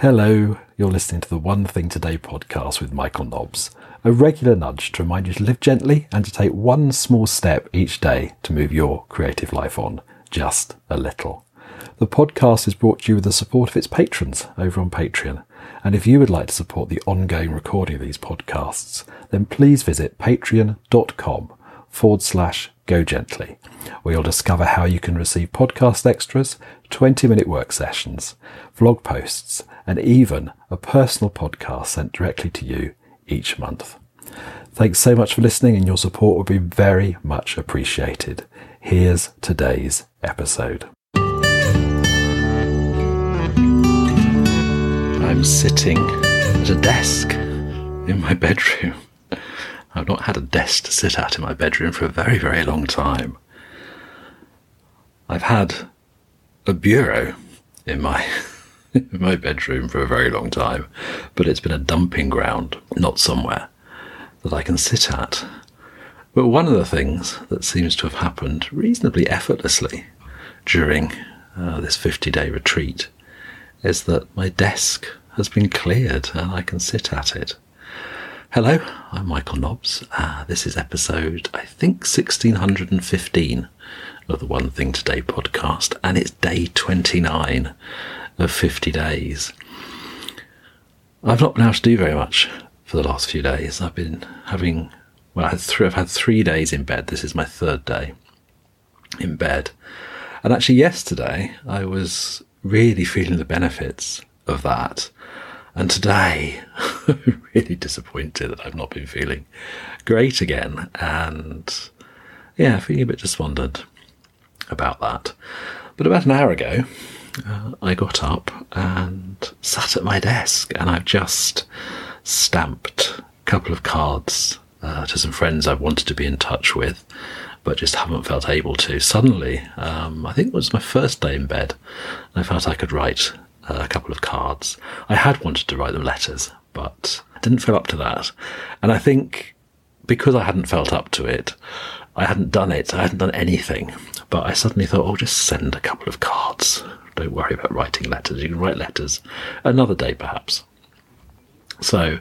Hello, you're listening to the One Thing Today podcast with Michael Nobbs, a regular nudge to remind you to live gently and to take one small step each day to move your creative life on just a little. The podcast is brought to you with the support of its patrons over on Patreon. And if you would like to support the ongoing recording of these podcasts, then please visit patreon.com forward slash go gently, where you'll discover how you can receive podcast extras, 20 minute work sessions, vlog posts, and even a personal podcast sent directly to you each month. Thanks so much for listening, and your support would be very much appreciated. Here's today's episode. I'm sitting at a desk in my bedroom. I've not had a desk to sit at in my bedroom for a very, very long time. I've had a bureau in my in my bedroom for a very long time, but it's been a dumping ground, not somewhere that I can sit at. But one of the things that seems to have happened reasonably effortlessly during uh, this 50 day retreat is that my desk has been cleared and I can sit at it. Hello, I'm Michael Nobbs. Uh, this is episode, I think, 1615 of the One Thing Today podcast, and it's day 29 of 50 days. I've not been able to do very much for the last few days. I've been having, well, I have I've had three days in bed. This is my third day in bed. And actually, yesterday, I was really feeling the benefits of that. And today, really disappointed that I've not been feeling great again. And yeah, feeling a bit despondent about that. But about an hour ago, uh, I got up and sat at my desk and I've just stamped a couple of cards uh, to some friends I've wanted to be in touch with, but just haven't felt able to. Suddenly, um, I think it was my first day in bed, and I felt I could write Uh, a couple of cards. I had wanted to write them letters, but didn't feel up to that. And I think because I hadn't felt up to it, I hadn't done it, I hadn't done anything. But I suddenly thought, oh, just send a couple of cards. Don't worry about writing letters. You can write letters another day, perhaps. So,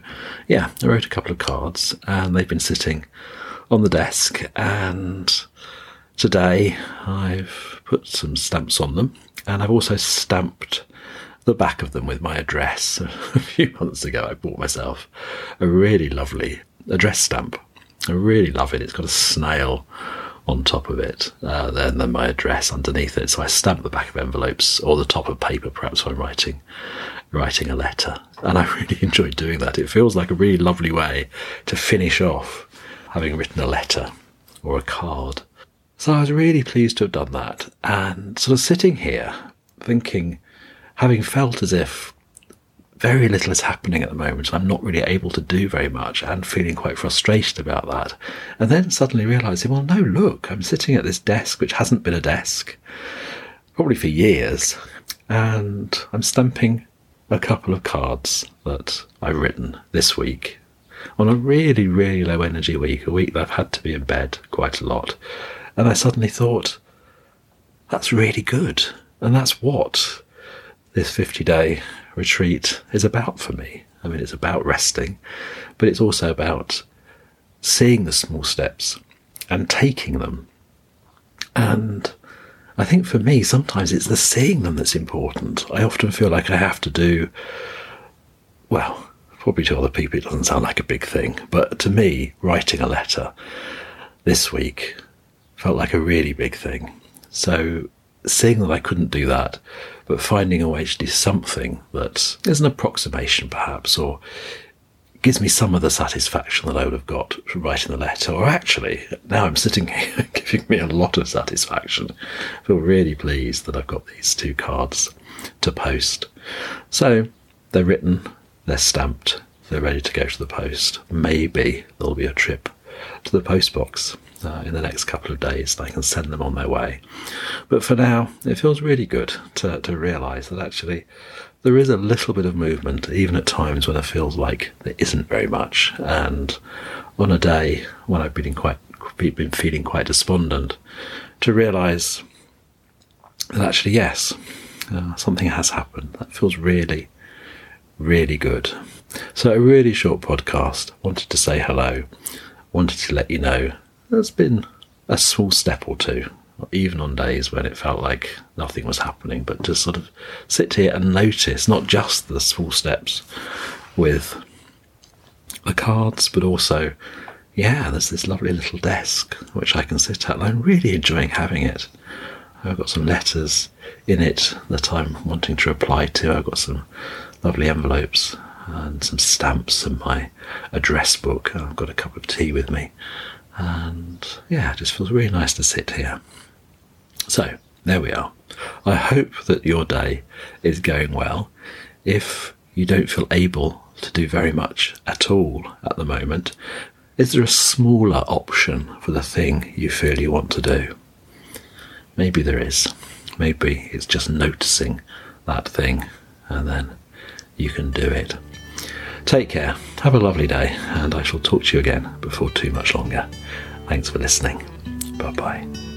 yeah, I wrote a couple of cards and they've been sitting on the desk. And today I've put some stamps on them and I've also stamped the back of them with my address. A few months ago, I bought myself a really lovely address stamp. I really love it. It's got a snail on top of it, uh, and then my address underneath it. So I stamp the back of envelopes or the top of paper, perhaps when writing writing a letter. And I really enjoy doing that. It feels like a really lovely way to finish off having written a letter or a card. So I was really pleased to have done that, and sort of sitting here thinking having felt as if very little is happening at the moment. I'm not really able to do very much and feeling quite frustrated about that. And then suddenly realizing, well, no, look, I'm sitting at this desk, which hasn't been a desk probably for years, and I'm stamping a couple of cards that I've written this week on a really, really low energy week, a week that I've had to be in bed quite a lot. And I suddenly thought, that's really good. And that's what this 50 day retreat is about for me. I mean, it's about resting, but it's also about seeing the small steps and taking them. And I think for me, sometimes it's the seeing them that's important. I often feel like I have to do, well, probably to other people it doesn't sound like a big thing, but to me, writing a letter this week felt like a really big thing. So seeing that I couldn't do that, but finding a way to do something that is an approximation, perhaps, or gives me some of the satisfaction that I would have got from writing the letter. Or actually, now I'm sitting here giving me a lot of satisfaction. I feel really pleased that I've got these two cards to post. So they're written, they're stamped, they're ready to go to the post. Maybe there'll be a trip to the post box uh, in the next couple of days. They can send them on their way. But for now, it feels really good to, to realise that actually there is a little bit of movement, even at times when it feels like there isn't very much. And on a day when I've been quite been feeling quite despondent, to realise that actually yes, uh, something has happened. That feels really, really good. So, a really short podcast. Wanted to say hello. Wanted to let you know there's been a small step or two, even on days when it felt like nothing was happening, but to sort of sit here and notice not just the small steps with the cards, but also, yeah, there's this lovely little desk which I can sit at, and I'm really enjoying having it. I've got some letters in it that I'm wanting to reply to. I've got some lovely envelopes and some stamps and my address book. I've got a cup of tea with me. And yeah, it just feels really nice to sit here. So, there we are. I hope that your day is going well. If you don't feel able to do very much at all at the moment, is there a smaller option for the thing you feel you want to do? Maybe there is. Maybe it's just noticing that thing and then you can do it. Take care, have a lovely day, and I shall talk to you again before too much longer. Thanks for listening. Bye bye.